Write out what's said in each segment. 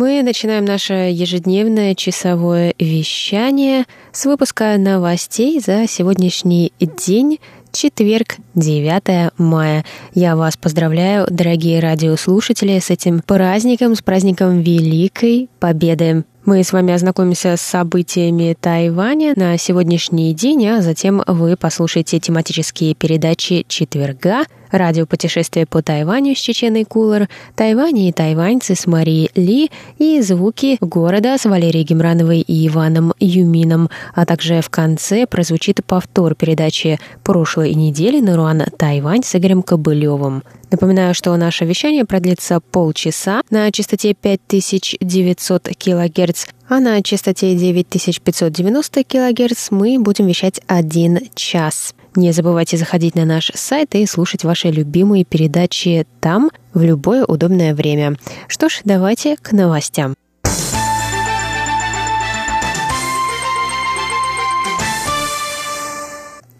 Мы начинаем наше ежедневное часовое вещание с выпуска новостей за сегодняшний день, четверг, 9 мая. Я вас поздравляю, дорогие радиослушатели, с этим праздником, с праздником Великой Победы. Мы с вами ознакомимся с событиями Тайваня на сегодняшний день, а затем вы послушаете тематические передачи четверга, радиопутешествие по Тайваню с Чеченой Кулер, Тайвань и тайваньцы с Марией Ли и звуки города с Валерией Гемрановой и Иваном Юмином, а также в конце прозвучит повтор передачи прошлой недели на Руан Тайвань с Игорем Кобылевым. Напоминаю, что наше вещание продлится полчаса на частоте 5900 кГц, а на частоте 9590 кГц мы будем вещать один час. Не забывайте заходить на наш сайт и слушать ваши любимые передачи там в любое удобное время. Что ж, давайте к новостям.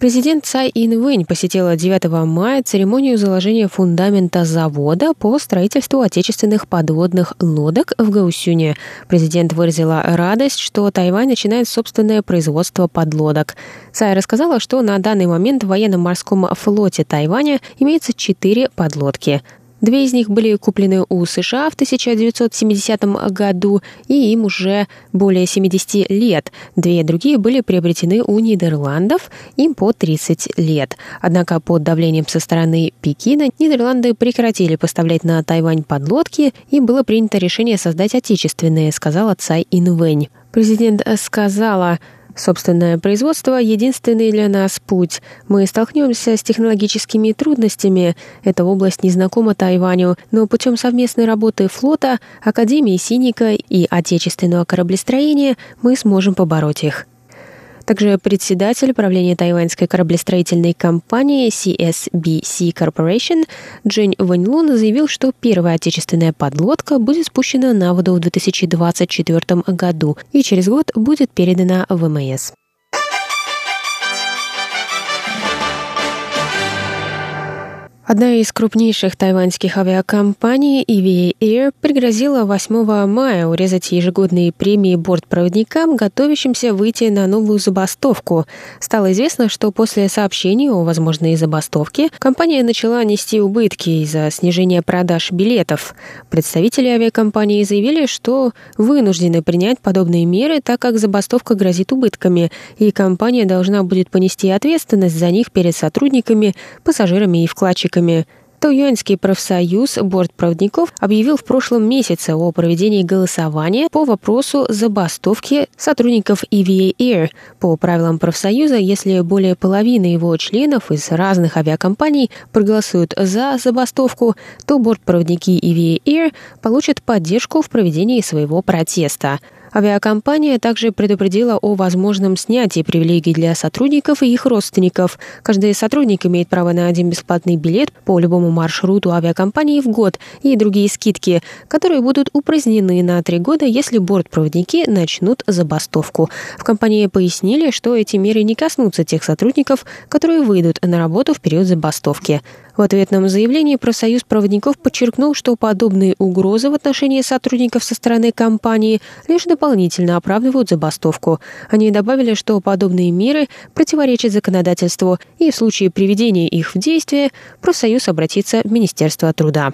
Президент Цай Инвэнь посетила 9 мая церемонию заложения фундамента завода по строительству отечественных подводных лодок в Гаусюне. Президент выразила радость, что Тайвань начинает собственное производство подлодок. Цай рассказала, что на данный момент в военно-морском флоте Тайваня имеется четыре подлодки. Две из них были куплены у США в 1970 году, и им уже более 70 лет. Две другие были приобретены у Нидерландов, им по 30 лет. Однако под давлением со стороны Пекина Нидерланды прекратили поставлять на Тайвань подлодки, и было принято решение создать отечественные, сказала Цай Инвэнь. Президент сказала, Собственное производство — единственный для нас путь. Мы столкнемся с технологическими трудностями. Эта область незнакома Тайваню, но путем совместной работы флота, Академии Синика и отечественного кораблестроения мы сможем побороть их. Также председатель правления тайваньской кораблестроительной компании CSBC Corporation Джень Ваньлун заявил, что первая отечественная подлодка будет спущена на воду в 2024 году и через год будет передана в ВМС. Одна из крупнейших тайваньских авиакомпаний EVA Air пригрозила 8 мая урезать ежегодные премии бортпроводникам, готовящимся выйти на новую забастовку. Стало известно, что после сообщений о возможной забастовке компания начала нести убытки из-за снижения продаж билетов. Представители авиакомпании заявили, что вынуждены принять подобные меры, так как забастовка грозит убытками, и компания должна будет понести ответственность за них перед сотрудниками, пассажирами и вкладчиками сотрудниками. Тайюаньский профсоюз бортпроводников объявил в прошлом месяце о проведении голосования по вопросу забастовки сотрудников EVA Air. По правилам профсоюза, если более половины его членов из разных авиакомпаний проголосуют за забастовку, то бортпроводники EVA Air получат поддержку в проведении своего протеста. Авиакомпания также предупредила о возможном снятии привилегий для сотрудников и их родственников. Каждый сотрудник имеет право на один бесплатный билет по любому маршруту авиакомпании в год и другие скидки, которые будут упразднены на три года, если бортпроводники начнут забастовку. В компании пояснили, что эти меры не коснутся тех сотрудников, которые выйдут на работу в период забастовки. В ответном заявлении профсоюз проводников подчеркнул, что подобные угрозы в отношении сотрудников со стороны компании лишь дополнительно оправдывают забастовку. Они добавили, что подобные меры противоречат законодательству, и в случае приведения их в действие профсоюз обратится в Министерство труда.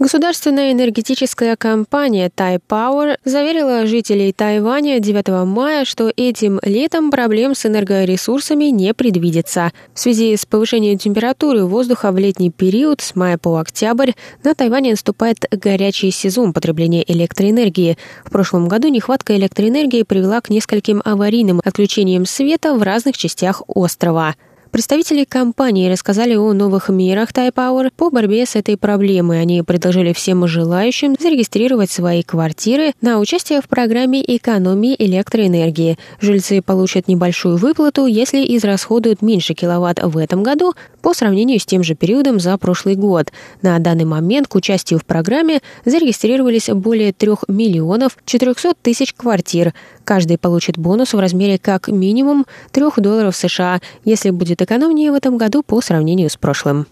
Государственная энергетическая компания Тай Power заверила жителей Тайваня 9 мая, что этим летом проблем с энергоресурсами не предвидится. В связи с повышением температуры воздуха в летний период с мая по октябрь на Тайване наступает горячий сезон потребления электроэнергии. В прошлом году нехватка электроэнергии привела к нескольким аварийным отключениям света в разных частях острова. Представители компании рассказали о новых мерах Тайпауэр по борьбе с этой проблемой. Они предложили всем желающим зарегистрировать свои квартиры на участие в программе экономии электроэнергии. Жильцы получат небольшую выплату, если израсходуют меньше киловатт в этом году по сравнению с тем же периодом за прошлый год. На данный момент к участию в программе зарегистрировались более 3 миллионов 400 тысяч квартир. Каждый получит бонус в размере как минимум 3 долларов США, если будет экономнее в этом году по сравнению с прошлым.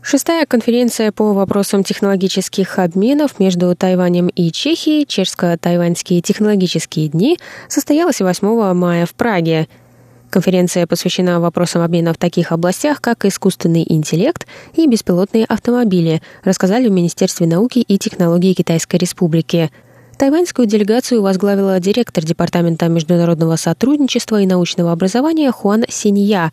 Шестая конференция по вопросам технологических обменов между Тайванем и Чехией, чешско-тайваньские технологические дни, состоялась 8 мая в Праге. Конференция посвящена вопросам обмена в таких областях, как искусственный интеллект и беспилотные автомобили, рассказали в Министерстве науки и технологий Китайской Республики. Тайваньскую делегацию возглавила директор Департамента международного сотрудничества и научного образования Хуан Синья.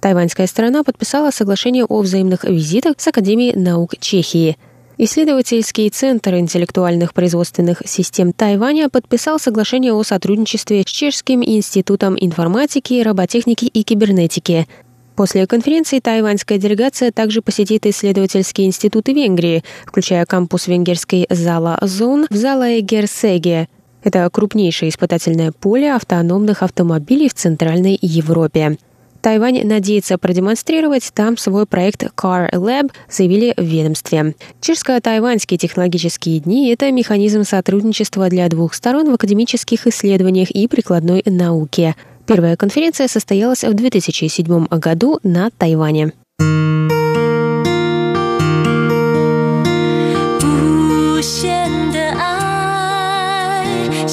Тайваньская сторона подписала соглашение о взаимных визитах с Академией наук Чехии – Исследовательский центр интеллектуальных производственных систем Тайваня подписал соглашение о сотрудничестве с Чешским институтом информатики, роботехники и кибернетики. После конференции тайваньская делегация также посетит исследовательские институты Венгрии, включая кампус венгерской Зала Зон в Зала Герсеге. Это крупнейшее испытательное поле автономных автомобилей в Центральной Европе. Тайвань надеется продемонстрировать там свой проект Car Lab, заявили в ведомстве. Чешско-тайваньские технологические дни – это механизм сотрудничества для двух сторон в академических исследованиях и прикладной науке. Первая конференция состоялась в 2007 году на Тайване.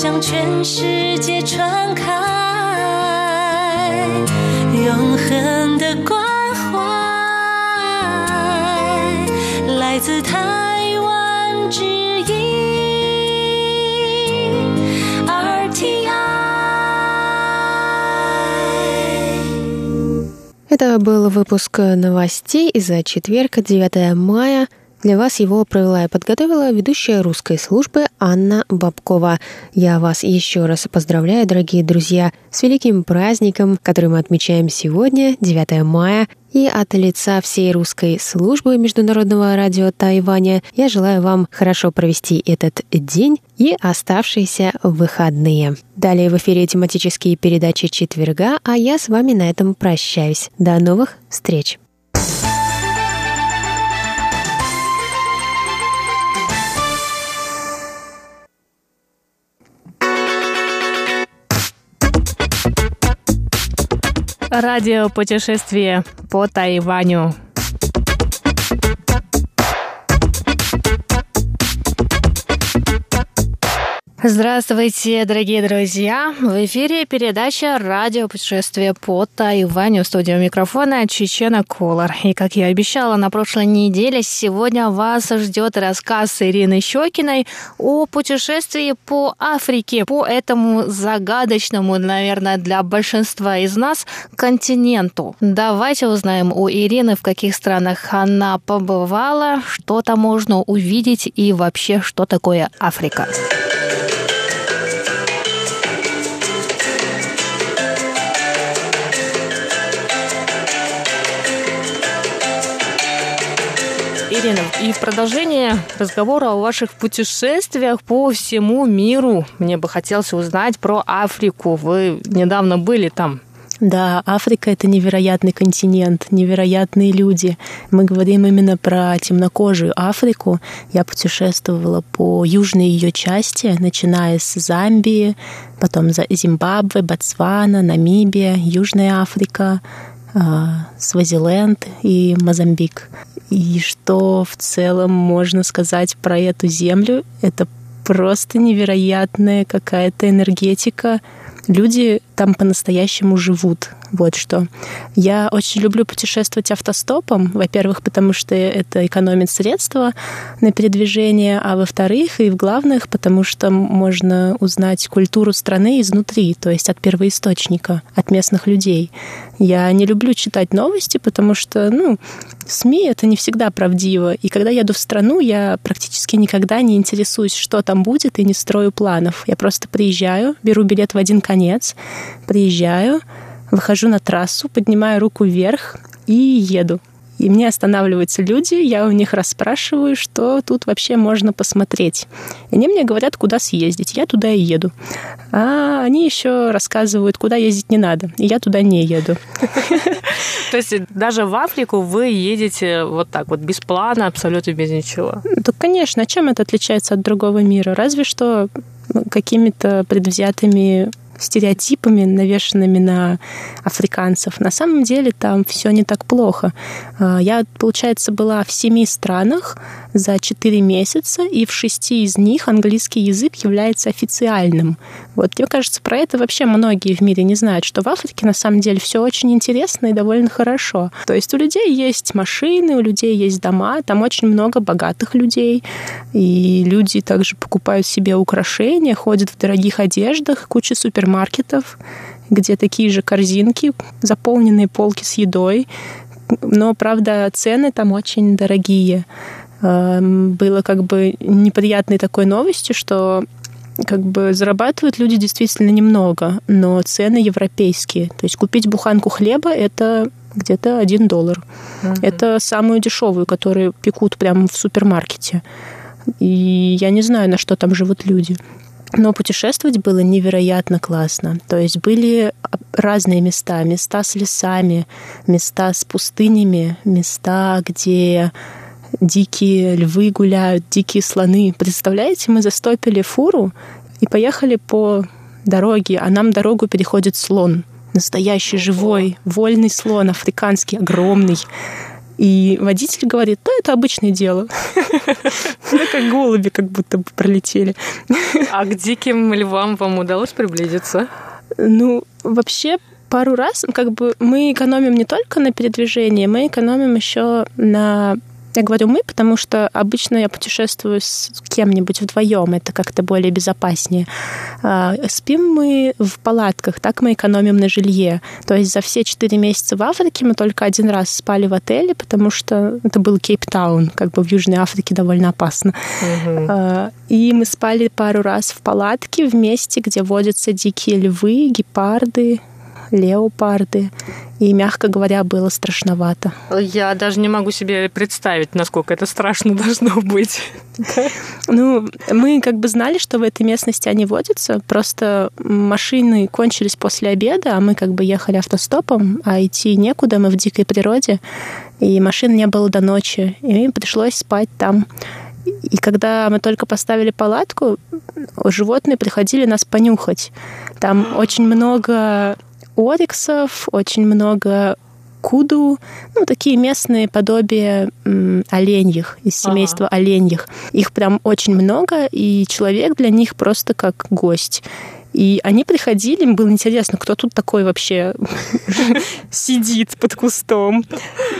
向全世界传开。 永恒的关怀，来自台湾之音 RTI。Это был выпуск новостей за четверг, 9 мая. Для вас его провела и подготовила ведущая русской службы Анна Бабкова. Я вас еще раз поздравляю, дорогие друзья, с великим праздником, который мы отмечаем сегодня, 9 мая. И от лица всей русской службы Международного радио Тайваня я желаю вам хорошо провести этот день и оставшиеся выходные. Далее в эфире тематические передачи четверга, а я с вами на этом прощаюсь. До новых встреч! Радиопутешествие по Тайваню. Здравствуйте, дорогие друзья! В эфире передача «Радио путешествие по Тайваню» в студии микрофона Чечена Колор. И, как я обещала на прошлой неделе, сегодня вас ждет рассказ Ирины Щекиной о путешествии по Африке, по этому загадочному, наверное, для большинства из нас континенту. Давайте узнаем у Ирины, в каких странах она побывала, что там можно увидеть и вообще, что такое Африка. Ирина, и в продолжение разговора о ваших путешествиях по всему миру мне бы хотелось узнать про Африку. Вы недавно были там. Да, Африка — это невероятный континент, невероятные люди. Мы говорим именно про темнокожую Африку. Я путешествовала по южной ее части, начиная с Замбии, потом Зимбабве, Ботсвана, Намибия, Южная Африка, а, Свазиленд и Мозамбик. И что в целом можно сказать про эту землю? Это просто невероятная какая-то энергетика. Люди там по-настоящему живут. Вот что. Я очень люблю путешествовать автостопом. Во-первых, потому что это экономит средства на передвижение, а во-вторых, и в главных, потому что можно узнать культуру страны изнутри, то есть от первоисточника, от местных людей. Я не люблю читать новости, потому что, ну, СМИ — это не всегда правдиво. И когда еду в страну, я практически никогда не интересуюсь, что там будет, и не строю планов. Я просто приезжаю, беру билет в один конец, приезжаю, выхожу на трассу, поднимаю руку вверх и еду. И мне останавливаются люди, я у них расспрашиваю, что тут вообще можно посмотреть. И они мне говорят, куда съездить. Я туда и еду. А они еще рассказывают, куда ездить не надо. И я туда не еду. То есть даже в Африку вы едете вот так вот, без плана, абсолютно без ничего? Да, конечно. А чем это отличается от другого мира? Разве что какими-то предвзятыми стереотипами, навешенными на африканцев. На самом деле там все не так плохо. А, я, получается, была в семи странах за четыре месяца, и в шести из них английский язык является официальным. Вот мне кажется, про это вообще многие в мире не знают, что в Африке на самом деле все очень интересно и довольно хорошо. То есть у людей есть машины, у людей есть дома, там очень много богатых людей, и люди также покупают себе украшения, ходят в дорогих одеждах, куча супермаркетов, где такие же корзинки, заполненные полки с едой, но, правда, цены там очень дорогие. Эм, было как бы неприятной такой новостью, что как бы зарабатывают люди действительно немного, но цены европейские. То есть купить буханку хлеба это где-то один доллар. Mm-hmm. Это самую дешевую, которую пекут прямо в супермаркете. И я не знаю, на что там живут люди. Но путешествовать было невероятно классно. То есть были разные места. Места с лесами, места с пустынями, места, где дикие львы гуляют, дикие слоны. Представляете, мы застопили фуру и поехали по дороге, а нам дорогу переходит слон. Настоящий, живой, вольный слон, африканский, огромный. И водитель говорит, да, это обычное дело. Ну, как голуби как будто бы пролетели. А к диким львам вам удалось приблизиться? Ну, вообще, пару раз, как бы мы экономим не только на передвижении, мы экономим еще на я говорю мы, потому что обычно я путешествую с кем-нибудь вдвоем, это как-то более безопаснее. А, спим мы в палатках, так мы экономим на жилье. То есть за все четыре месяца в Африке мы только один раз спали в отеле, потому что это был Кейптаун, как бы в Южной Африке довольно опасно. Угу. И мы спали пару раз в палатке в месте, где водятся дикие львы, гепарды, леопарды. И, мягко говоря, было страшновато. Я даже не могу себе представить, насколько это страшно должно быть. Ну, мы как бы знали, что в этой местности они водятся, просто машины кончились после обеда, а мы как бы ехали автостопом, а идти некуда, мы в дикой природе, и машин не было до ночи, и пришлось спать там. И когда мы только поставили палатку, животные приходили нас понюхать. Там очень много ориксов, очень много куду, ну, такие местные подобия м, оленьих, из семейства ага. оленьих. Их прям очень много, и человек для них просто как гость. И они приходили, им было интересно, кто тут такой вообще сидит под кустом.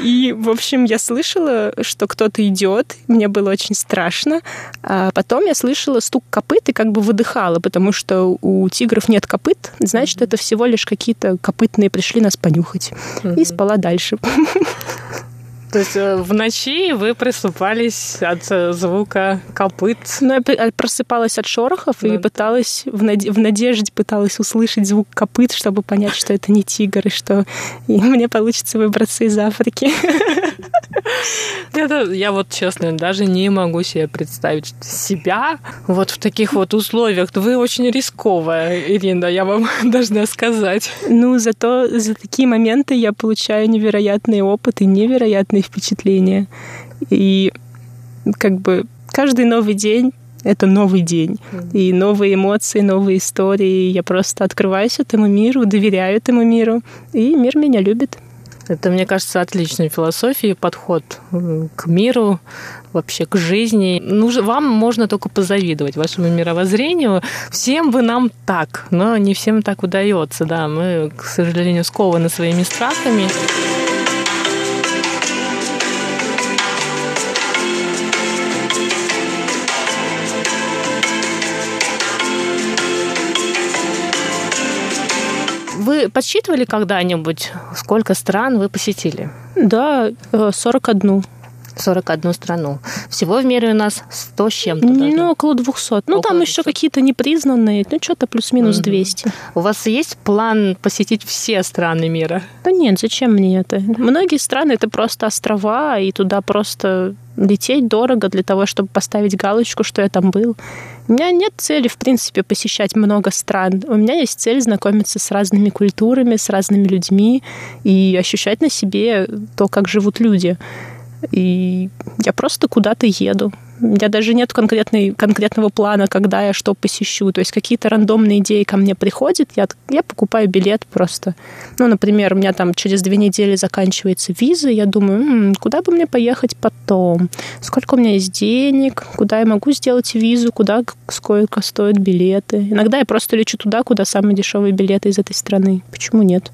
И, в общем, я слышала, что кто-то идет, мне было очень страшно. А потом я слышала стук копыт и как бы выдыхала, потому что у тигров нет копыт, значит, это всего лишь какие-то копытные пришли нас понюхать. И спала дальше. То есть э, в ночи вы просыпались от э, звука копыт? Ну, я просыпалась от шорохов да. и пыталась, в, над... в надежде пыталась услышать звук копыт, чтобы понять, что это не тигр, и что и мне получится выбраться из Африки. Это, я вот честно даже не могу себе представить себя вот в таких вот условиях. Вы очень рисковая, Ирина, я вам должна сказать. Ну, зато за такие моменты я получаю невероятный опыт и невероятные впечатления. И как бы каждый новый день это новый день. И новые эмоции, новые истории. Я просто открываюсь этому миру, доверяю этому миру. И мир меня любит. Это, мне кажется, отличная философия, подход к миру, вообще к жизни. Ну, вам можно только позавидовать, вашему мировоззрению. Всем бы нам так, но не всем так удается, да. Мы, к сожалению, скованы своими страхами. Вы подсчитывали когда-нибудь, сколько стран вы посетили? Да, 41. Э, 41 страну. Всего в мире у нас 100 с чем-то. Ну, около 200. Ну, около там 200. еще какие-то непризнанные, ну, что-то плюс-минус 200. У вас есть план посетить все страны мира? Да нет, зачем мне это? Многие страны это просто острова, и туда просто лететь дорого для того, чтобы поставить галочку, что я там был. У меня нет цели, в принципе, посещать много стран. У меня есть цель знакомиться с разными культурами, с разными людьми и ощущать на себе то, как живут люди. И я просто куда-то еду. У меня даже нет конкретной, конкретного плана, когда я что посещу. То есть какие-то рандомные идеи ко мне приходят, я, я покупаю билет просто. Ну, например, у меня там через две недели заканчивается виза, я думаю, м-м, куда бы мне поехать потом? Сколько у меня есть денег? Куда я могу сделать визу? Куда сколько стоят билеты? Иногда я просто лечу туда, куда самые дешевые билеты из этой страны. Почему нет?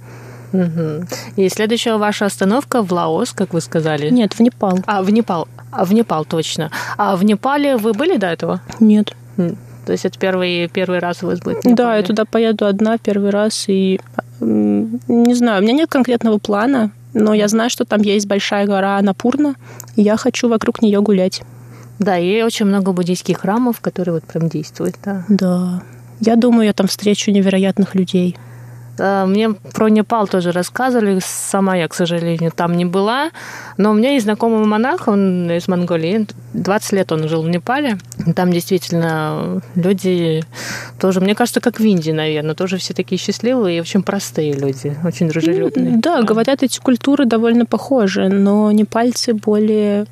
Угу. И следующая ваша остановка в Лаос, как вы сказали? Нет, в Непал. А, в Непал. А, в Непал, точно. А в Непале вы были до этого? Нет. То есть это первый, первый раз у вас будет? Да, я туда поеду одна первый раз. И не знаю, у меня нет конкретного плана, но я знаю, что там есть большая гора Напурна, и я хочу вокруг нее гулять. Да, и очень много буддийских храмов, которые вот прям действуют, да. Да. Я думаю, я там встречу невероятных людей. Мне про Непал тоже рассказывали. Сама я, к сожалению, там не была. Но у меня есть знакомый монах, он из Монголии. 20 лет он жил в Непале. Там действительно люди тоже, мне кажется, как в Индии, наверное, тоже все такие счастливые и очень простые люди, очень дружелюбные. Да, говорят, эти культуры довольно похожи, но непальцы более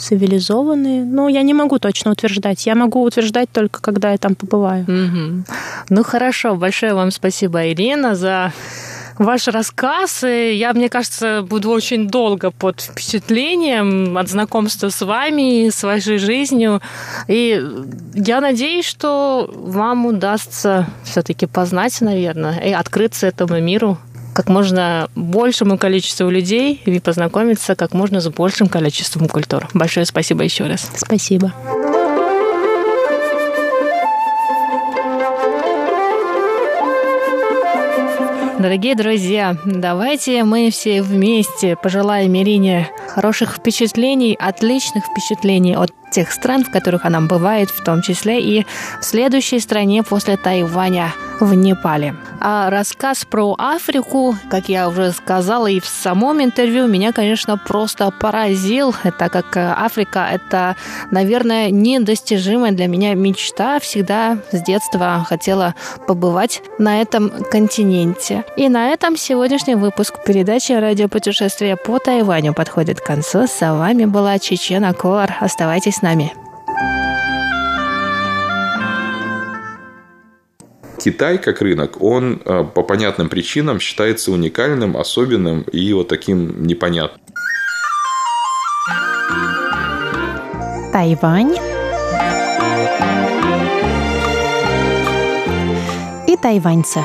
цивилизованные. Ну, я не могу точно утверждать. Я могу утверждать только, когда я там побываю. Угу. Ну, хорошо. Большое вам спасибо, Ирина, за ваш рассказ. Я, мне кажется, буду очень долго под впечатлением от знакомства с вами, с вашей жизнью. И я надеюсь, что вам удастся все-таки познать, наверное, и открыться этому миру как можно большему количеству людей и познакомиться как можно с большим количеством культур. Большое спасибо еще раз. Спасибо. Дорогие друзья, давайте мы все вместе пожелаем Ирине хороших впечатлений, отличных впечатлений от тех стран, в которых она бывает, в том числе и в следующей стране после Тайваня в Непале. А рассказ про Африку, как я уже сказала и в самом интервью, меня, конечно, просто поразил. Это как Африка, это, наверное, недостижимая для меня мечта. Всегда с детства хотела побывать на этом континенте. И на этом сегодняшний выпуск передачи «Радиопутешествие по Тайваню» подходит к концу. С вами была Чечена Колор. Оставайтесь с нами. Китай как рынок, он э, по понятным причинам считается уникальным, особенным и вот таким непонятным. Тайвань и тайваньцы.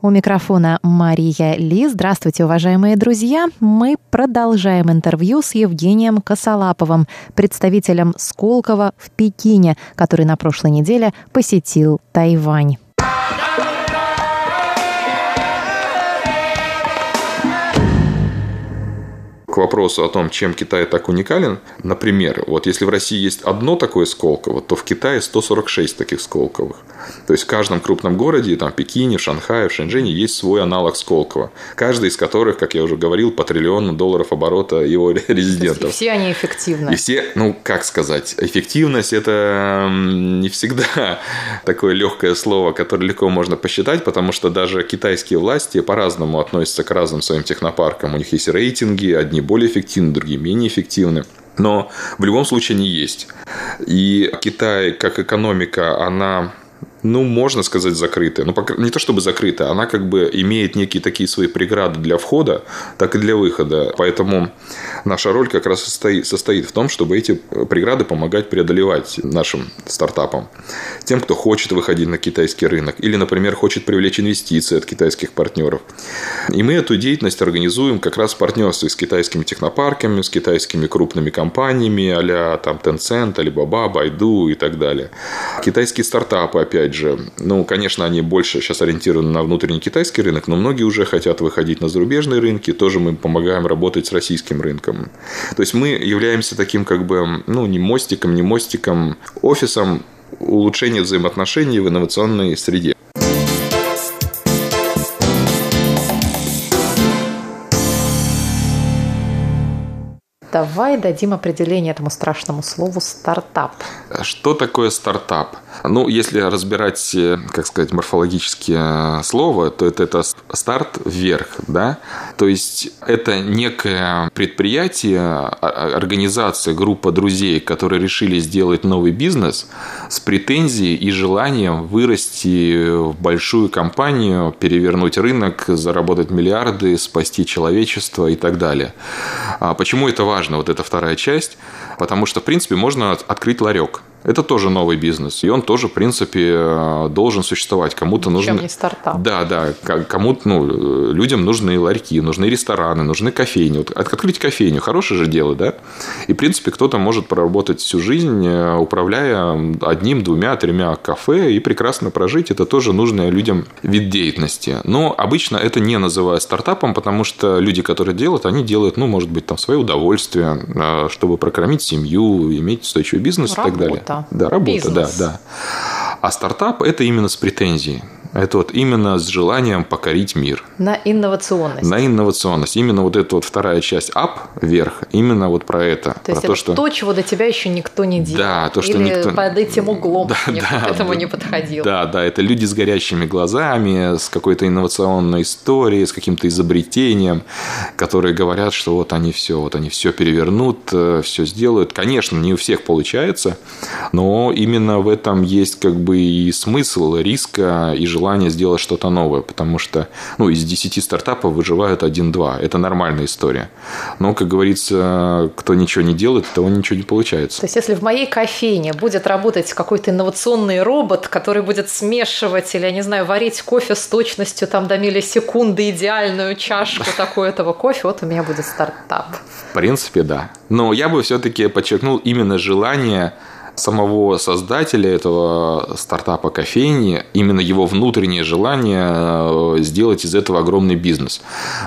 У микрофона Мария Ли. Здравствуйте, уважаемые друзья. Мы продолжаем интервью с Евгением Косолаповым, представителем Сколково в Пекине, который на прошлой неделе посетил Тайвань. Вопросу о том, чем Китай так уникален, например, вот если в России есть одно такое Сколково, то в Китае 146 таких Сколковых. То есть в каждом крупном городе, там, Пекине, Шанхае, в Шэньчжэне есть свой аналог Сколково. Каждый из которых, как я уже говорил, по триллиону долларов оборота его резидентов. И все они эффективны. И все, ну, как сказать, эффективность – это не всегда такое легкое слово, которое легко можно посчитать, потому что даже китайские власти по-разному относятся к разным своим технопаркам. У них есть рейтинги, одни более эффективны, другие менее эффективны. Но в любом случае они есть. И Китай, как экономика, она ну, можно сказать, закрытая. Ну, не то чтобы закрытая, она как бы имеет некие такие свои преграды для входа, так и для выхода. Поэтому наша роль как раз состоит, состоит в том, чтобы эти преграды помогать преодолевать нашим стартапам. Тем, кто хочет выходить на китайский рынок или, например, хочет привлечь инвестиции от китайских партнеров. И мы эту деятельность организуем как раз в партнерстве с китайскими технопарками, с китайскими крупными компаниями а там Tencent, Alibaba, Baidu и так далее. Китайские стартапы, опять опять же, ну, конечно, они больше сейчас ориентированы на внутренний китайский рынок, но многие уже хотят выходить на зарубежные рынки, тоже мы помогаем работать с российским рынком. То есть мы являемся таким как бы, ну, не мостиком, не мостиком, офисом улучшения взаимоотношений в инновационной среде. Давай дадим определение этому страшному слову стартап. Что такое стартап? Ну, если разбирать, э, как сказать, морфологические слова, то это, это старт вверх, да? То есть это некое предприятие, а, организация, группа друзей, которые решили сделать новый бизнес с претензией и желанием вырасти в большую компанию, перевернуть рынок, заработать миллиарды, спасти человечество и так далее. А почему это важно? Важна вот эта вторая часть, потому что, в принципе, можно открыть ларек. Это тоже новый бизнес. И он тоже, в принципе, э, должен существовать. Кому-то нужно... Чем не стартап. Да, да. Кому-то, ну, людям нужны ларьки, нужны рестораны, нужны кофейни. Вот открыть кофейню – хорошее же дело, да? И, в принципе, кто-то может проработать всю жизнь, э, управляя одним, двумя, тремя кафе и прекрасно прожить. Это тоже нужный людям вид деятельности. Но обычно это не называют стартапом, потому что люди, которые делают, они делают, ну, может быть, там, свое удовольствие, э, чтобы прокормить семью, иметь устойчивый бизнес Работа. и так далее. Да, работа, Бизнес. да, да. А стартап – это именно с претензией. Это вот именно с желанием покорить мир. На инновационность. На инновационность. Именно вот эта вот вторая часть up вверх, именно вот про это. То есть про это то, что... то, чего до тебя еще никто не делал. Да, то, что Или никто... под этим углом да, никто да, к этому да, не подходил. Да, да, это люди с горящими глазами, с какой-то инновационной историей, с каким-то изобретением, которые говорят, что вот они все, вот они все перевернут, э, все сделают. Конечно, не у всех получается, но именно в этом есть как бы и смысл риска и желание желание сделать что-то новое, потому что ну, из 10 стартапов выживают 1-2. Это нормальная история. Но, как говорится, кто ничего не делает, того ничего не получается. То есть, если в моей кофейне будет работать какой-то инновационный робот, который будет смешивать или, я не знаю, варить кофе с точностью там до миллисекунды, идеальную чашку такой этого кофе, вот у меня будет стартап. В принципе, да. Но я бы все-таки подчеркнул именно желание самого создателя этого стартапа кофейни, именно его внутреннее желание э, сделать из этого огромный бизнес.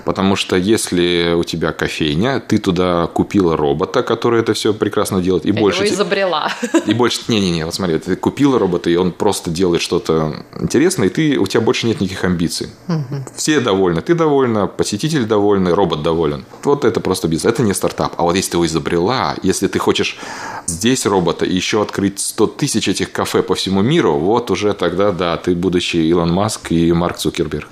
Потому что если у тебя кофейня, ты туда купила робота, который это все прекрасно делает, и Я больше... Его изобрела. И больше... Не-не-не, вот смотри, ты купила робота, и он просто делает что-то интересное, и ты, у тебя больше нет никаких амбиций. Угу. Все довольны, ты довольна, посетитель довольный, робот доволен. Вот это просто бизнес. Это не стартап. А вот если ты его изобрела, если ты хочешь здесь робота и еще открыть 100 тысяч этих кафе по всему миру, вот уже тогда, да, ты будущий Илон Маск и Марк Цукерберг.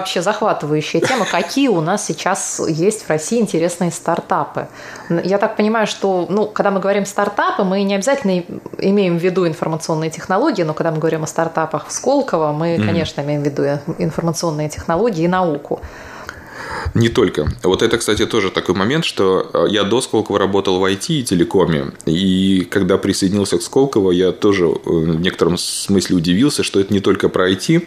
Вообще захватывающая тема, какие у нас сейчас есть в России интересные стартапы. Я так понимаю, что, ну, когда мы говорим стартапы, мы не обязательно имеем в виду информационные технологии, но когда мы говорим о стартапах в Сколково, мы, mm-hmm. конечно, имеем в виду информационные технологии и науку. Не только. Вот это, кстати, тоже такой момент, что э, я до Сколково работал в IT и телекоме. И когда присоединился к Сколково, я тоже э, в некотором смысле удивился, что это не только про IT.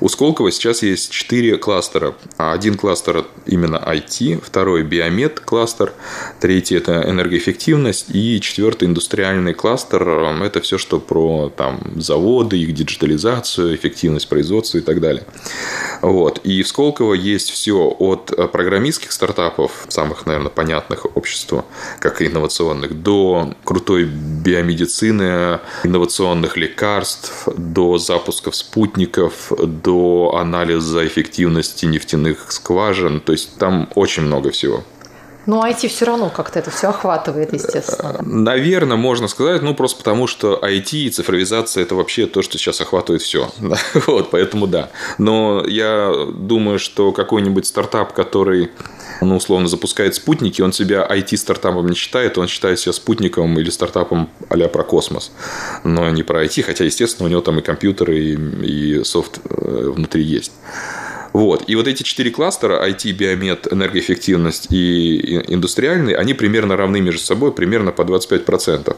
У Сколково сейчас есть четыре кластера. Один кластер именно IT, второй биомед кластер, третий это энергоэффективность и четвертый индустриальный кластер. Э, это все, что про там, заводы, их диджитализацию, эффективность производства и так далее. Вот. И в Сколково есть все от Э, программистских стартапов, самых, наверное, понятных обществу, как и инновационных, до крутой биомедицины, инновационных лекарств, до запусков спутников, до анализа эффективности нефтяных скважин. То есть там очень много всего. Ну, IT все равно как-то это все охватывает, естественно. Наверное, можно сказать, ну, просто потому что IT и цифровизация – это вообще то, что сейчас охватывает все. вот, поэтому да. Но я думаю, что какой-нибудь стартап, который ну, условно, запускает спутники, он себя IT-стартапом не считает, он считает себя спутником или стартапом а про космос. Но не про IT, хотя, естественно, у него там и компьютеры, и, и софт э, внутри есть. Вот. И вот эти четыре кластера, IT, биомед, энергоэффективность и индустриальный, они примерно равны между собой, примерно по 25%.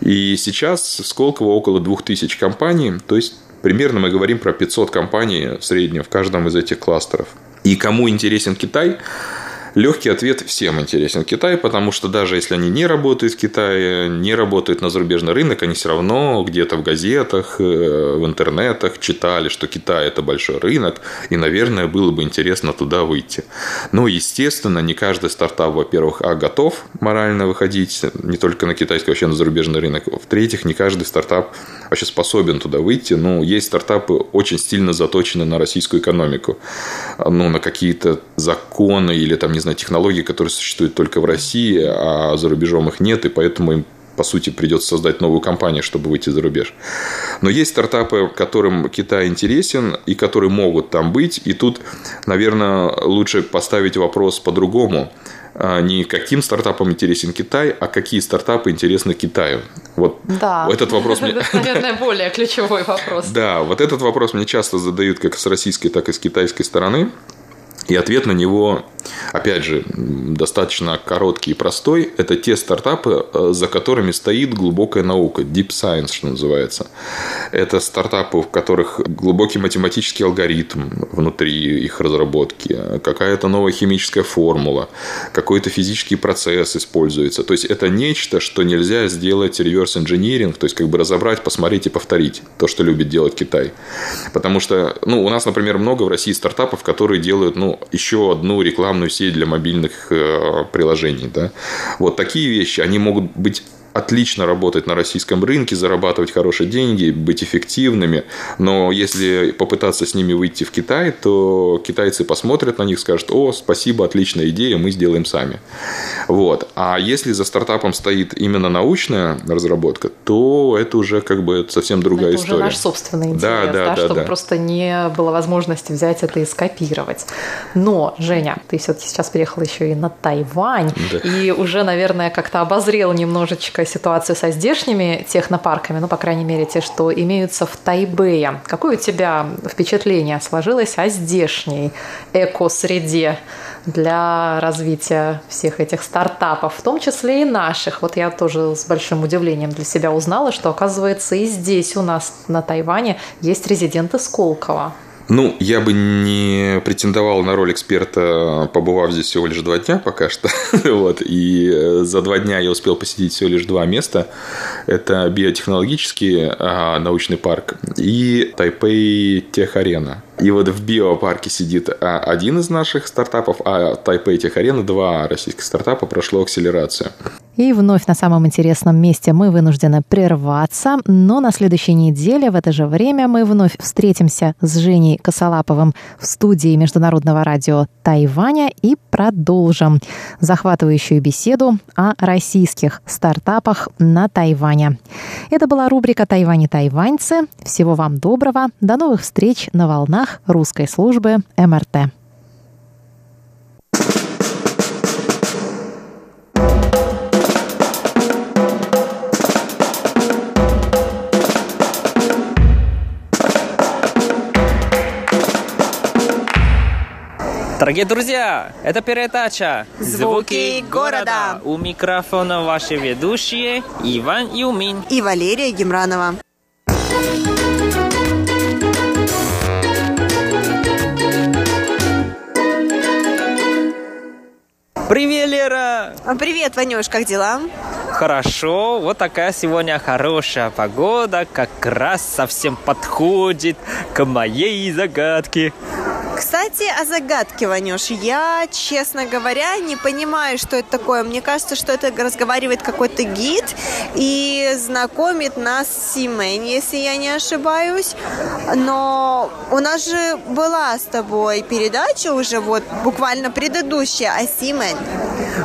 И сейчас в Сколково около 2000 компаний, то есть примерно мы говорим про 500 компаний в среднем в каждом из этих кластеров. И кому интересен Китай, Легкий ответ всем интересен Китай, потому что даже если они не работают в Китае, не работают на зарубежный рынок, они все равно где-то в газетах, э, в интернетах читали, что Китай это большой рынок, и, наверное, было бы интересно туда выйти. Но, естественно, не каждый стартап, во-первых, а готов морально выходить не только на китайский, вообще на зарубежный рынок. В-третьих, не каждый стартап вообще способен туда выйти. Ну, есть стартапы очень сильно заточены на российскую экономику, ну, на какие-то законы или там, не знаю, технологии, которые существуют только в России, а за рубежом их нет, и поэтому им по сути, придется создать новую компанию, чтобы выйти за рубеж. Но есть стартапы, которым Китай интересен и которые могут там быть. И тут, наверное, лучше поставить вопрос по-другому. А, не каким стартапам интересен Китай, а какие стартапы интересны Китаю. Вот да. этот вопрос мне... наверное, более ключевой вопрос. Да, вот этот вопрос мне часто задают как с российской, так и с китайской стороны. И ответ на него, опять же, достаточно короткий и простой. Это те стартапы, э, за которыми стоит глубокая наука, deep science, что называется. Это стартапы, в которых глубокий математический алгоритм внутри их разработки, какая-то новая химическая формула, какой-то физический процесс используется. То есть, это нечто, что нельзя сделать reverse engineering, то есть, как бы разобрать, посмотреть и повторить. То, что любит делать Китай. Потому что, ну, у нас, например, много в России стартапов, которые делают, ну, еще одну рекламную сеть для мобильных э, приложений. Да? Вот такие вещи, они могут быть отлично работать на российском рынке, зарабатывать хорошие деньги, быть эффективными. Но если попытаться с ними выйти в Китай, то китайцы посмотрят на них, скажут, о, спасибо, отличная идея, мы сделаем сами. Вот. А если за стартапом стоит именно научная разработка, то это уже как бы совсем другая это история. уже наш собственный интерес, да, да, да, да чтобы да. просто не было возможности взять это и скопировать. Но, Женя, ты все-таки сейчас приехал еще и на Тайвань, да. и уже, наверное, как-то обозрел немножечко ситуацию со здешними технопарками, ну, по крайней мере, те, что имеются в Тайбэе. Какое у тебя впечатление сложилось о здешней экосреде для развития всех этих стартапов, в том числе и наших? Вот я тоже с большим удивлением для себя узнала, что, оказывается, и здесь у нас на Тайване есть резиденты Сколково. Ну, я бы не претендовал на роль эксперта, побывав здесь всего лишь два дня пока что. вот. И э, за два дня я успел посетить всего лишь два места. Это биотехнологический а, научный парк и Тайпей Техарена. И вот в биопарке сидит а, один из наших стартапов, а Тайпей Техарена два российских стартапа прошло акселерацию. И вновь на самом интересном месте мы вынуждены прерваться, но на следующей неделе в это же время мы вновь встретимся с Женей Косолаповым в студии Международного радио Тайваня и продолжим захватывающую беседу о российских стартапах на Тайване. Это была рубрика «Тайвань и тайваньцы». Всего вам доброго. До новых встреч на волнах русской службы МРТ. Дорогие друзья, это передача «Звуки города». У микрофона ваши ведущие Иван Юмин и Валерия Гемранова. Привет, Лера! А, привет, Ванюш, как дела? Хорошо, вот такая сегодня хорошая погода, как раз совсем подходит к моей загадке. Кстати, о загадке, Ванюш. Я, честно говоря, не понимаю, что это такое. Мне кажется, что это разговаривает какой-то гид и знакомит нас с Симень, если я не ошибаюсь. Но у нас же была с тобой передача уже вот буквально предыдущая о Симень.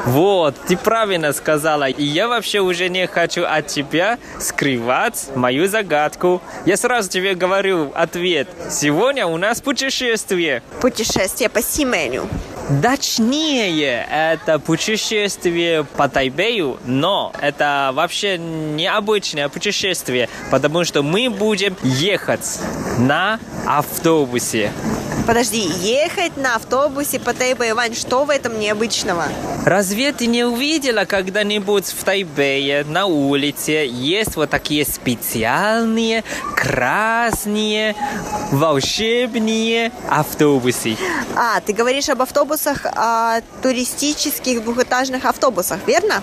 Вот, ты правильно сказала. И я вообще уже не хочу от тебя скрывать мою загадку. Я сразу тебе говорю ответ. Сегодня у нас путешествие. Путешествие по Сименю. Точнее, это путешествие по Тайбэю, но это вообще необычное путешествие, потому что мы будем ехать на автобусе. Подожди, ехать на автобусе по Тайбэю, Вань, что в этом необычного? Разве ты не увидела когда-нибудь в Тайбэе на улице есть вот такие специальные красные волшебные автобусы? А, ты говоришь об автобусах, о туристических двухэтажных автобусах, верно?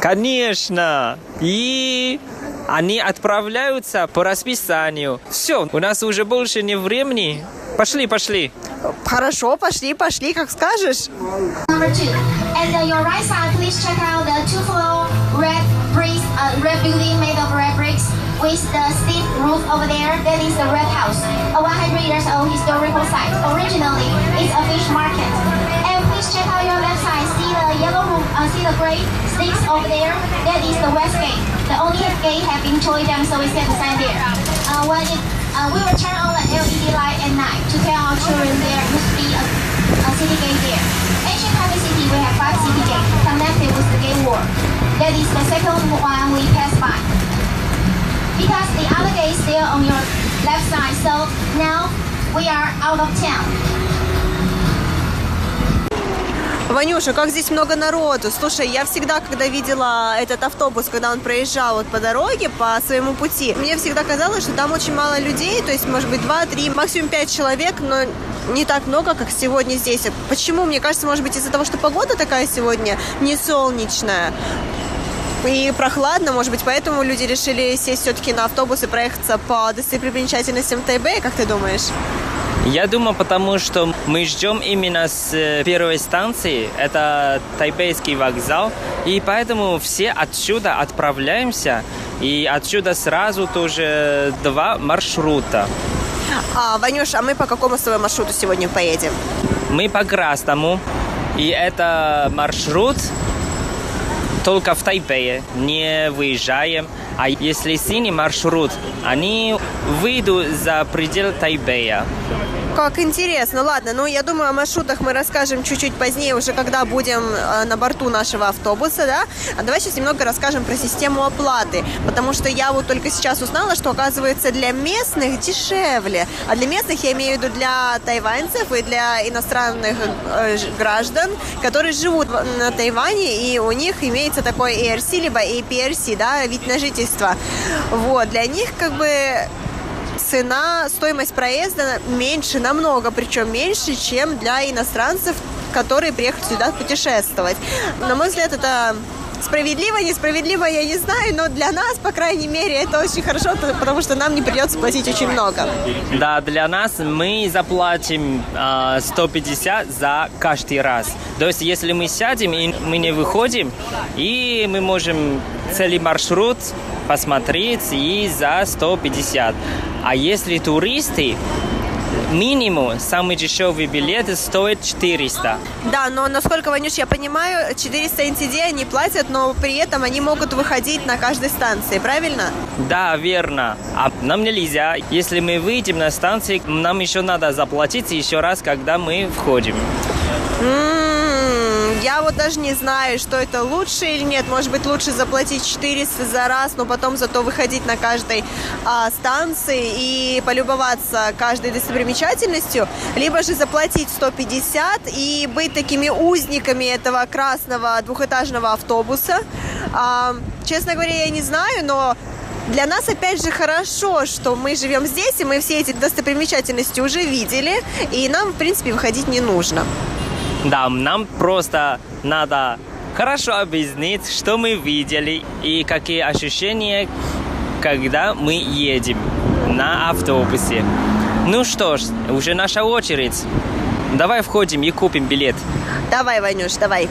Конечно. И они отправляются по расписанию. Все, у нас уже больше не времени. Пошли, пошли. Хорошо, пошли, пошли, как скажешь. Number two. And on your right side, please check out the two-floor red bricks, uh, red building made of red bricks with the steep roof over there. That is the Red House, a 100 years old historical site. Originally, it's a fish market. And please check out your left side. See the yellow roof, uh, see the gray sticks over there. That is the west gate. The only gate have been torn down, so we set the sign there. Uh, when it, uh, we will turn on the LED light at night to tell our children there must be a, a city gate there. Ancient Taipei City, we have five city gates connected with the gate wall. That is the second one we pass by. Because the other gate is still on your left side, so now we are out of town. Ванюша, как здесь много народу. Слушай, я всегда, когда видела этот автобус, когда он проезжал вот по дороге, по своему пути, мне всегда казалось, что там очень мало людей, то есть, может быть, два, три, максимум пять человек, но не так много, как сегодня здесь. Почему? Мне кажется, может быть, из-за того, что погода такая сегодня не солнечная. И прохладно, может быть, поэтому люди решили сесть все-таки на автобус и проехаться по достопримечательностям Тайбэя, как ты думаешь? Я думаю, потому что мы ждем именно с э, первой станции, это Тайбейский вокзал, и поэтому все отсюда отправляемся, и отсюда сразу тоже два маршрута. А, Ванюш, а мы по какому с тобой маршруту сегодня поедем? Мы по Красному, и это маршрут только в Тайпее, не выезжаем. А если синий маршрут, они выйдут за предел Тайбэя. Как интересно. Ладно, ну я думаю, о маршрутах мы расскажем чуть-чуть позднее, уже когда будем э, на борту нашего автобуса, да? А давай сейчас немного расскажем про систему оплаты, потому что я вот только сейчас узнала, что оказывается для местных дешевле, а для местных я имею в виду для тайваньцев и для иностранных э, граждан, которые живут на Тайване, и у них имеется такой ERC, либо APRC, да, вид на жительство. Вот, для них как бы цена, стоимость проезда меньше намного, причем меньше, чем для иностранцев, которые приехали сюда путешествовать. На мой взгляд, это справедливо, несправедливо, я не знаю, но для нас, по крайней мере, это очень хорошо, потому что нам не придется платить очень много. Да, для нас мы заплатим а, 150 за каждый раз. То есть, если мы сядем и мы не выходим, и мы можем целый маршрут посмотреть и за 150. А если туристы, минимум, самый дешевый билет стоит 400. Да, но насколько, Ванюш, я понимаю, 400 NTD они платят, но при этом они могут выходить на каждой станции, правильно? Да, верно. А нам нельзя. Если мы выйдем на станции, нам еще надо заплатить еще раз, когда мы входим. М, Я вот даже не знаю, что это лучше или нет. Может быть, лучше заплатить 400 за раз, но потом зато выходить на каждой а, станции и полюбоваться каждой достопримечательностью. Либо же заплатить 150 и быть такими узниками этого красного двухэтажного автобуса. А, честно говоря, я не знаю, но для нас, опять же, хорошо, что мы живем здесь, и мы все эти достопримечательности уже видели, и нам, в принципе, выходить не нужно. Да, нам просто надо хорошо объяснить, что мы видели и какие ощущения, когда мы едем на автобусе. Ну что ж, уже наша очередь. Давай входим и купим билет. Давай, Ванюш, давай.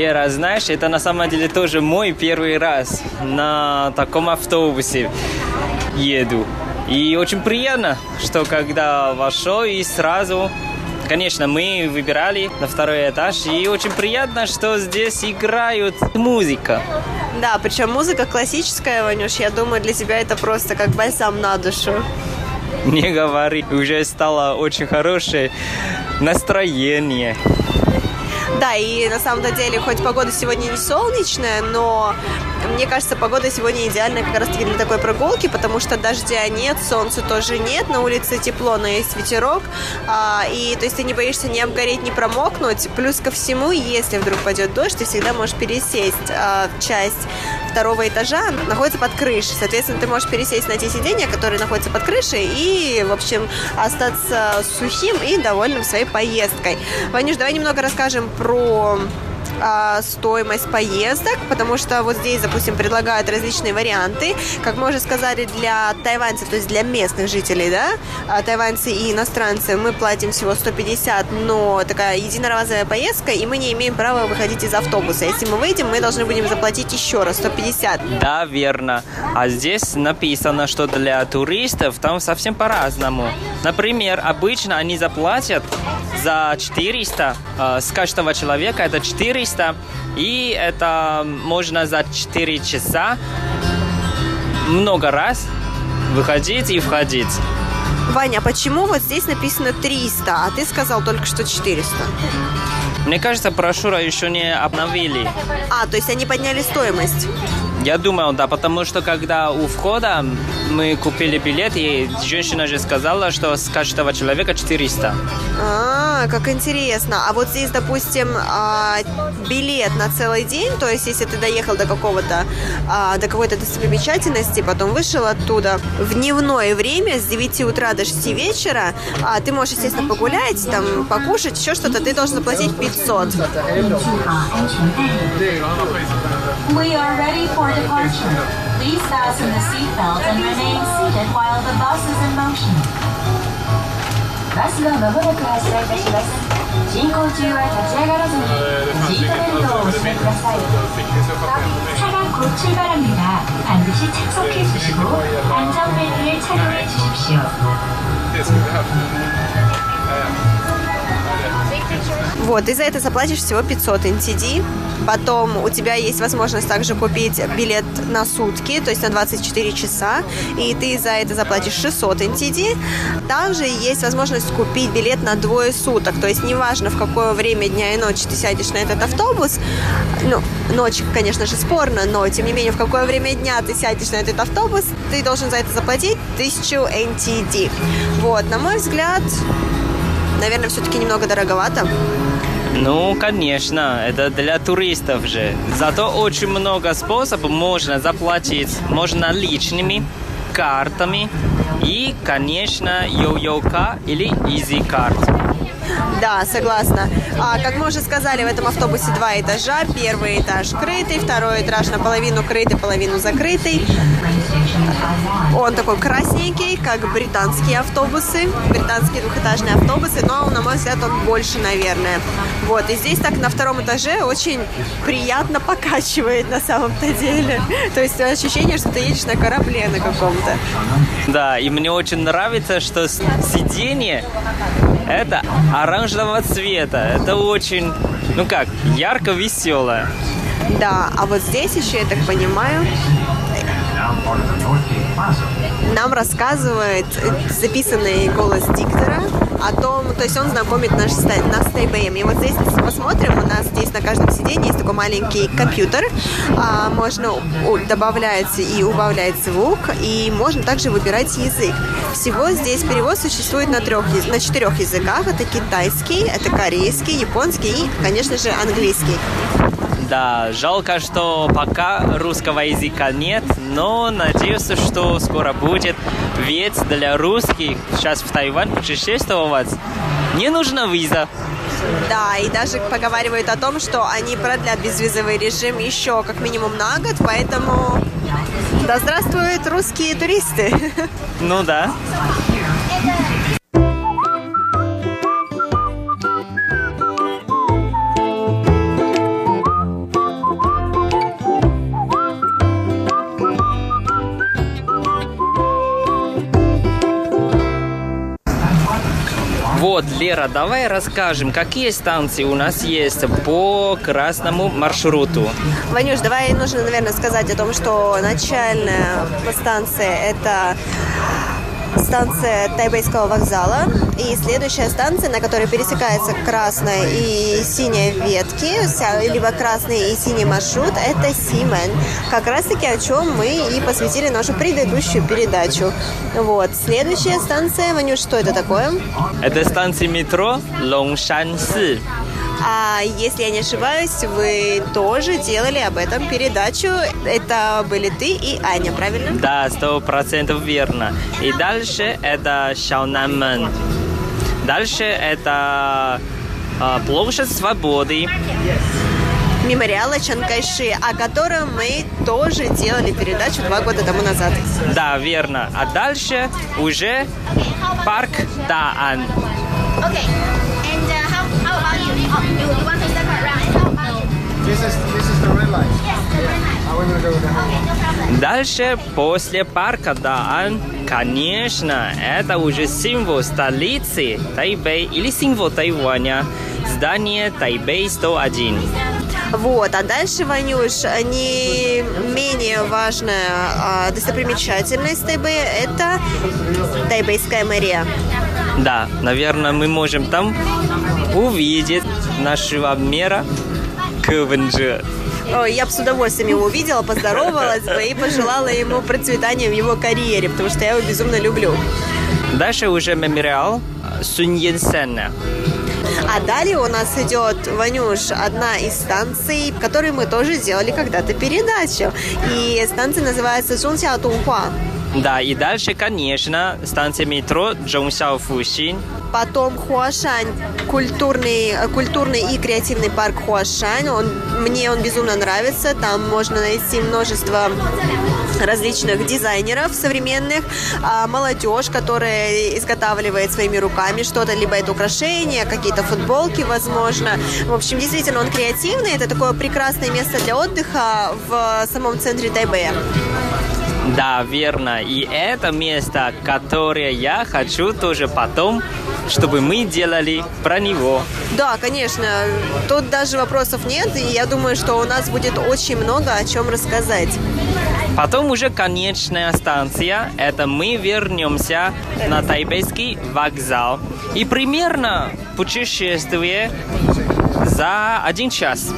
Лера, знаешь, это на самом деле тоже мой первый раз на таком автобусе еду. И очень приятно, что когда вошел и сразу Конечно, мы выбирали на второй этаж, и очень приятно, что здесь играют музыка. Да, причем музыка классическая, Ванюш, я думаю, для тебя это просто как бальзам на душу. Не говори, уже стало очень хорошее настроение. Да, и на самом-то деле, хоть погода сегодня не солнечная, но мне кажется, погода сегодня идеальная как раз-таки для такой прогулки, потому что дождя нет, солнца тоже нет, на улице тепло, но есть ветерок, а, и то есть ты не боишься ни обгореть, ни промокнуть. Плюс ко всему, если вдруг пойдет дождь, ты всегда можешь пересесть а, часть второго этажа, находится под крышей. Соответственно, ты можешь пересесть на те сиденья, которые находятся под крышей, и, в общем, остаться сухим и довольным своей поездкой. Ванюш, давай немного расскажем про а, стоимость поездок, потому что вот здесь, допустим, предлагают различные варианты. Как мы уже сказали, для тайваньцев, то есть для местных жителей, да, а, тайваньцы и иностранцы, мы платим всего 150, но такая единоразовая поездка, и мы не имеем права выходить из автобуса. Если мы выйдем, мы должны будем заплатить еще раз 150. Да, верно. А здесь написано, что для туристов там совсем по-разному. Например, обычно они заплатят за 400 э, с каждого человека, это 400, и это можно за 4 часа много раз выходить и входить. Ваня, а почему вот здесь написано 300, а ты сказал только что 400? Мне кажется, брошюра еще не обновили. А, то есть они подняли стоимость? Я думаю, да, потому что когда у входа мы купили билет, и женщина же сказала, что с каждого человека 400. А, как интересно. А вот здесь, допустим, а, билет на целый день, то есть если ты доехал до какого-то, а, до какой-то достопримечательности, потом вышел оттуда в дневное время с 9 утра до 6 вечера, а, ты можешь, естественно, погулять, там, покушать, еще что-то, ты должен заплатить 500. We are ready for departure. Please fasten the seatbelt and remain seated while the bus is in motion. バスがまもなく発車いたします。進行中は立ち上がらずにシートベルトをお締めください。 차가 곧 출발합니다. 반드시 착석해 주시고 안전벨트를 착용해 주십시오. Вот, и за это заплатишь всего 500 NTD. Потом у тебя есть возможность также купить билет на сутки, то есть на 24 часа, и ты за это заплатишь 600 NTD. Также есть возможность купить билет на двое суток, то есть неважно в какое время дня и ночи ты сядешь на этот автобус, ну, ночь, конечно же, спорно, но тем не менее в какое время дня ты сядешь на этот автобус, ты должен за это заплатить 1000 NTD. Вот, на мой взгляд, наверное, все-таки немного дороговато. Ну, конечно, это для туристов же. Зато очень много способов можно заплатить. Можно наличными, картами и, конечно, йо-йока или изи карт. Да, согласна. А, как мы уже сказали, в этом автобусе два этажа. Первый этаж крытый, второй этаж наполовину крытый, половину закрытый. Он такой красненький, как британские автобусы, британские двухэтажные автобусы, но, на мой взгляд, он больше, наверное. Вот, и здесь так на втором этаже очень приятно покачивает на самом-то деле. То есть ощущение, что ты едешь на корабле на каком-то. Да, и мне очень нравится, что сиденье это оранжевого цвета. Это очень, ну как, ярко веселое. Да, а вот здесь еще, я так понимаю, нам рассказывает записанный голос диктора о том, то есть он знакомит наш, нас с Тайбэем. И вот здесь, посмотрим, у нас здесь на каждом сиденье есть такой маленький компьютер. А, можно добавлять и убавлять звук, и можно также выбирать язык. Всего здесь перевод существует на трех, на четырех языках. Это китайский, это корейский, японский и, конечно же, английский. Да, жалко, что пока русского языка нет, но надеюсь, что скоро будет. Ведь для русских сейчас в Тайвань путешествовать не нужна виза. Да, и даже поговаривают о том, что они продлят безвизовый режим еще как минимум на год, поэтому да здравствуют русские туристы. Ну да. Вот Вера, давай расскажем, какие станции у нас есть по красному маршруту. Ванюш, давай нужно, наверное, сказать о том, что начальная станция – это станция Тайбэйского вокзала. И следующая станция, на которой пересекается красная и синяя ветки, либо красный и синий маршрут, это Симен. Как раз таки о чем мы и посвятили нашу предыдущую передачу. Вот. Следующая станция, Ванюш, что это такое? Это станция метро Лонгшанси. А если я не ошибаюсь, вы тоже делали об этом передачу. Это были ты и Аня, правильно? Да, сто процентов верно. И дальше это Шаунанмен. Дальше это э, площадь свободы. Мемориала Чанкайши, о котором мы тоже делали передачу два года тому назад. Да, верно. А дальше уже парк Даан. Okay. Дальше, после парка Даан, конечно, это уже символ столицы Тайбэй или символ Тайваня. Здание Тайбэй 101. Вот, а дальше, Ванюш, не менее важная а, достопримечательность Тайбэя – это Тайбэйская мэрия. Да, наверное, мы можем там увидеть нашего мэра КВНЖ. Ой, я бы с удовольствием его увидела, поздоровалась бы и пожелала ему процветания в его карьере, потому что я его безумно люблю. Дальше уже мемориал Сунь Янсена. А далее у нас идет, Ванюш, одна из станций, в которой мы тоже сделали когда-то передачу. И станция называется Зунсяо Тунхуа. Да, и дальше, конечно, станция метро Джоngsяо Фусин. Потом Хуашань, культурный, э, культурный и креативный парк Хуашань. Он, мне он безумно нравится. Там можно найти множество различных дизайнеров современных, а молодежь, которая изготавливает своими руками что-то, либо это украшения, какие-то футболки, возможно. В общем, действительно, он креативный. Это такое прекрасное место для отдыха в самом центре Тайбэя. Да, верно. И это место, которое я хочу тоже потом, чтобы мы делали про него. Да, конечно, тут даже вопросов нет, и я думаю, что у нас будет очень много о чем рассказать. Потом уже конечная станция, это мы вернемся на Тайбэйский вокзал. И примерно путешествие за один час.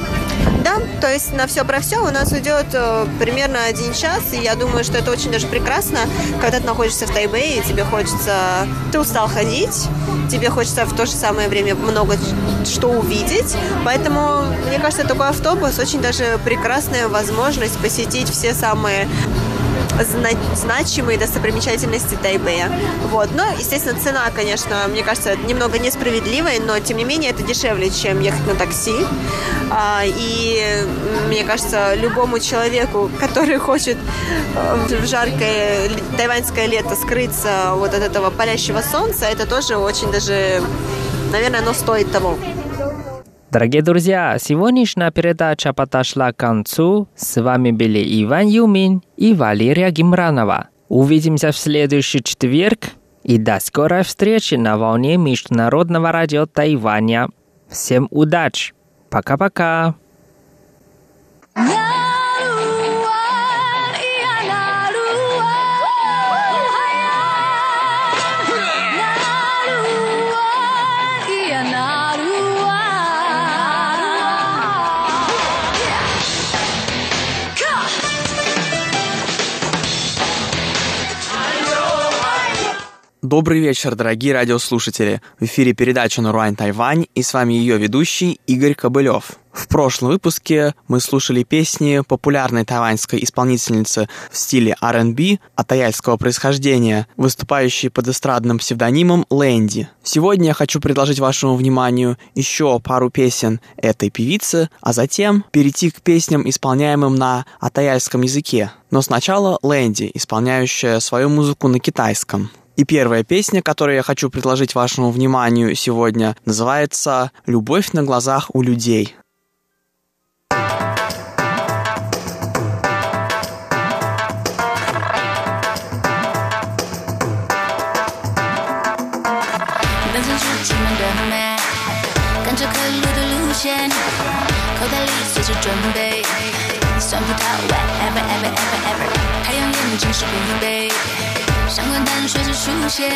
Да, то есть на все про все у нас уйдет э, примерно один час, и я думаю, что это очень даже прекрасно, когда ты находишься в Тайбэе, и тебе хочется... Ты устал ходить, тебе хочется в то же самое время много что увидеть, поэтому, мне кажется, такой автобус очень даже прекрасная возможность посетить все самые зна- значимые достопримечательности Тайбэя. Вот. Но, естественно, цена, конечно, мне кажется, немного несправедливая, но, тем не менее, это дешевле, чем ехать на такси. А, и, мне кажется, любому человеку, который хочет э, в жаркое тайваньское лето скрыться вот от этого палящего солнца, это тоже очень даже, наверное, оно стоит того. Дорогие друзья, сегодняшняя передача подошла к концу. С вами были Иван Юмин и Валерия Гимранова. Увидимся в следующий четверг и до скорой встречи на волне Международного радио Тайваня. Всем удачи! Пока-пока! Добрый вечер, дорогие радиослушатели. В эфире передача «Наруань Тайвань» и с вами ее ведущий Игорь Кобылев. В прошлом выпуске мы слушали песни популярной тайваньской исполнительницы в стиле R&B атаяльского происхождения, выступающей под эстрадным псевдонимом Лэнди. Сегодня я хочу предложить вашему вниманию еще пару песен этой певицы, а затем перейти к песням, исполняемым на атаяльском языке. Но сначала Лэнди, исполняющая свою музыку на китайском. И первая песня, которую я хочу предложить вашему вниманию сегодня, называется «Любовь на глазах у людей». Babe. 上官淡水是出现，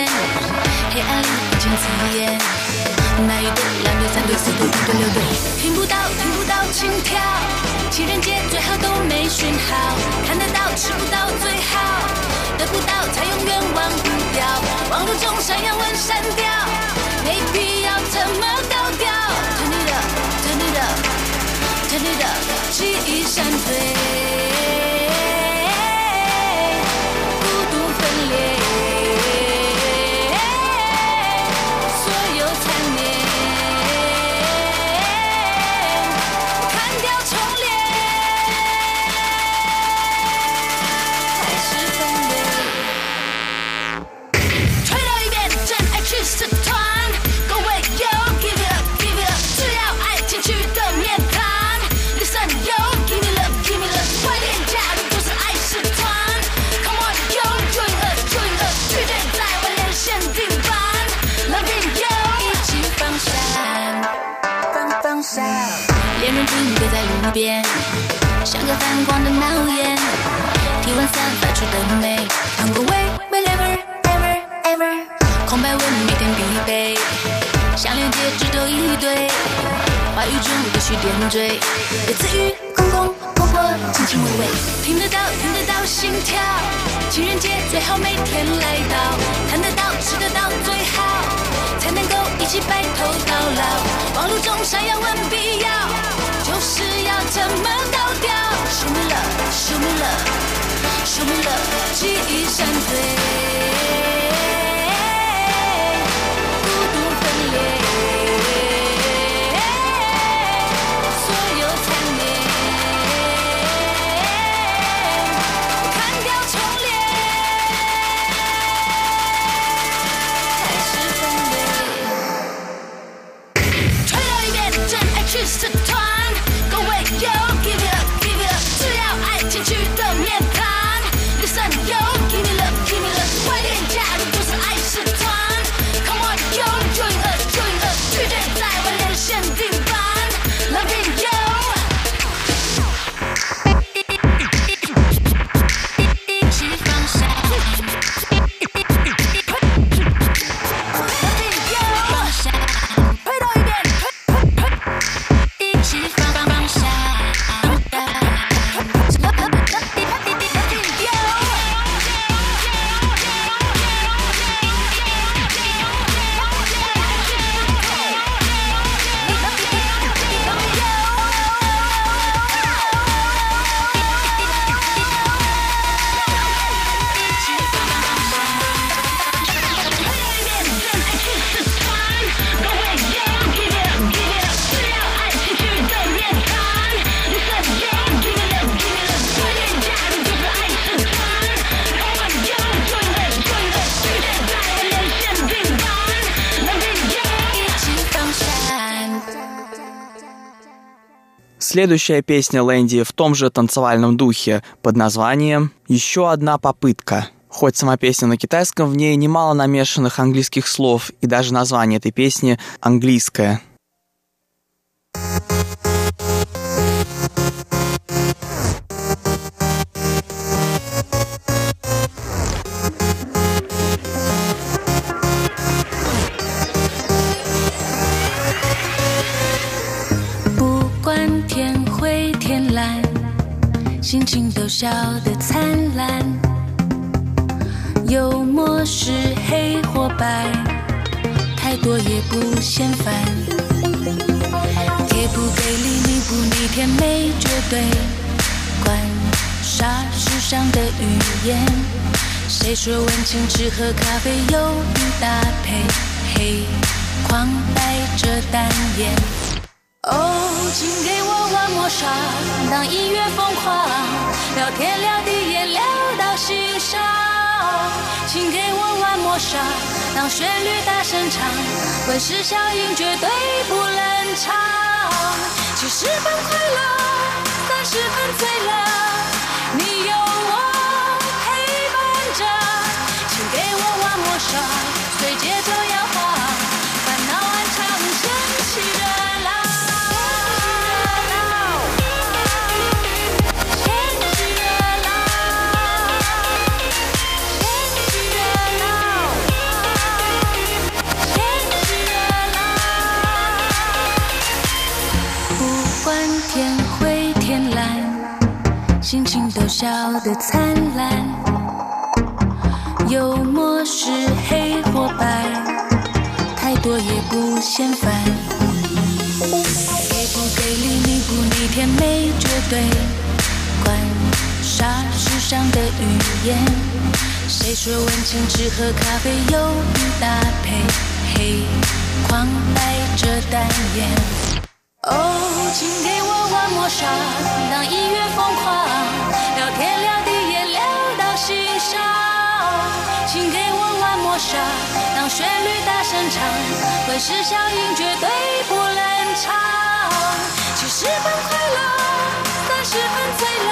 黑暗里眼前刺眼。那一对、两对、三对、四对、五对、六对，听不到，听不到心跳。情人节最好都没讯号，看得到，吃不到最好，得不到才永远忘不掉。网络中闪耀问删掉，没必要这么高调。Turn it up，Turn it up，Turn it up，记忆闪退。Следующая песня Лэнди в том же танцевальном духе под названием «Еще одна попытка». Хоть сама песня на китайском, в ней немало намешанных английских слов, и даже название этой песни английское. “不心情都笑得灿烂。幽默是黑或白，太多也不嫌烦。给不给力，逆不逆天没绝对，管啥世上的语言。谁说文青只喝咖啡忧郁搭配，黑框带着单眼。哦，请给当音乐疯狂，聊天聊地也聊到心上。请给我玩抹杀，当旋律大声唱，温室效应绝对不冷场。七十分快乐，三十分醉了，你有笑得灿烂。幽默是黑或白，太多也不嫌烦。给不给力，你不逆天没绝对，管啥世上的语言。谁说文青只喝咖啡有搭配，黑框带着单眼。哦，请给我玩魔杀，让音乐疯狂，聊天聊地也聊到心上。请给我玩魔杀，让旋律大声唱，会是效应绝对不冷场。七十分快乐，三十分醉了，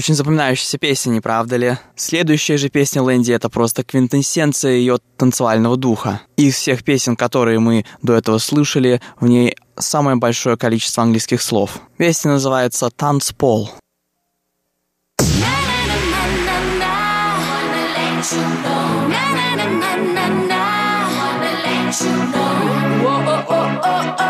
Очень запоминающаяся песня, не правда ли? Следующая же песня Лэнди — это просто квинтэссенция ее танцевального духа. Из всех песен, которые мы до этого слышали, в ней самое большое количество английских слов. Песня называется «Танцпол». Run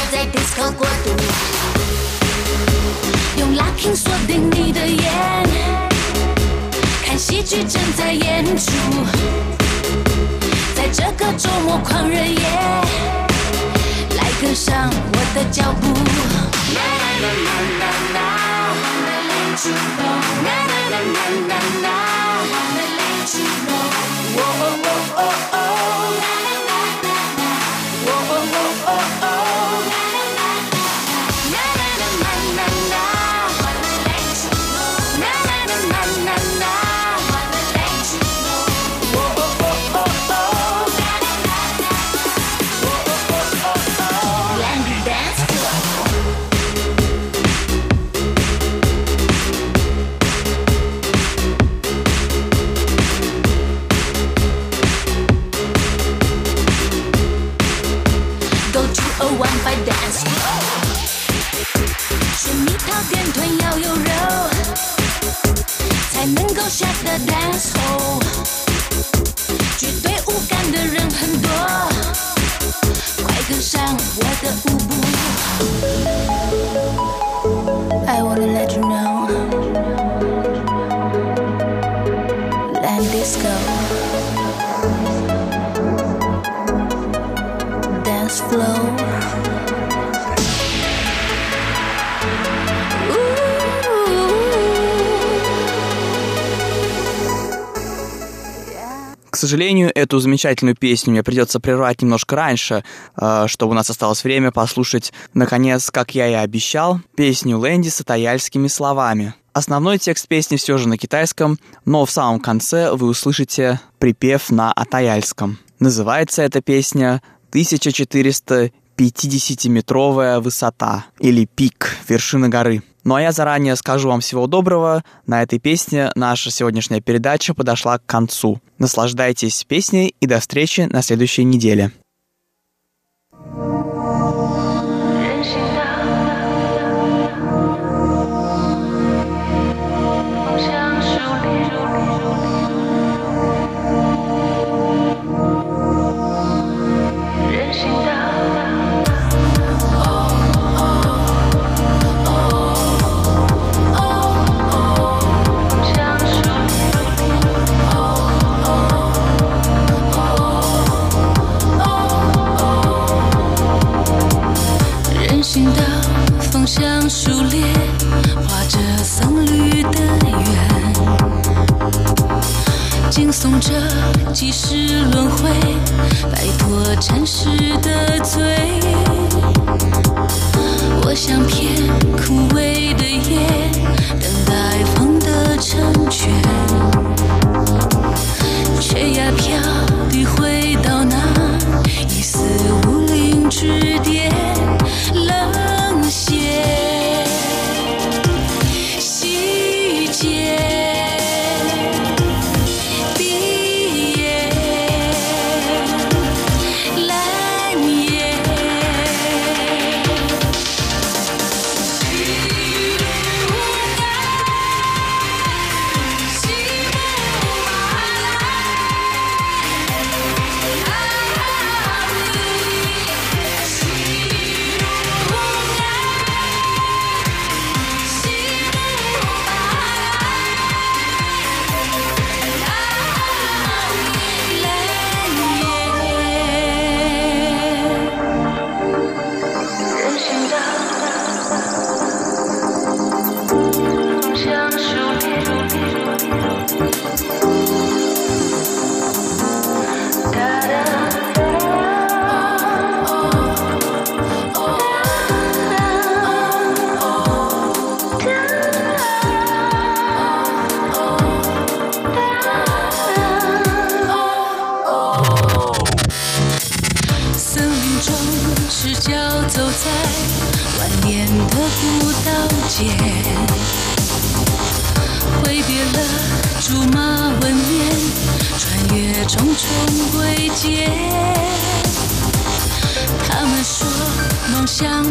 在 disco 国度，用 locking 锁定你的眼，看戏剧正在演出，在这个周末狂热夜。来跟上我的脚步。啦啦啦啦啦啦，wanna let you know。啦啦啦啦啦啦，wanna let you know。哦哦哦哦哦，啦啦啦啦 the dance hall. Сожалению, эту замечательную песню мне придется прервать немножко раньше, э, чтобы у нас осталось время послушать, наконец, как я и обещал, песню Лэнди с атаяльскими словами. Основной текст песни все же на китайском, но в самом конце вы услышите припев на атаяльском. Называется эта песня «1450-метровая высота» или «Пик, вершина горы». Ну а я заранее скажу вам всего доброго. На этой песне наша сегодняшняя передача подошла к концу. Наслаждайтесь песней и до встречи на следующей неделе. 惊悚着几世轮回，摆脱尘世的罪。我像片枯萎的叶，等待风的成全，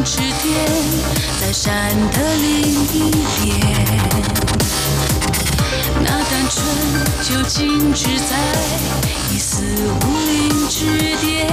之巅在山的另一边。那单纯究竟只在一丝无垠之巅，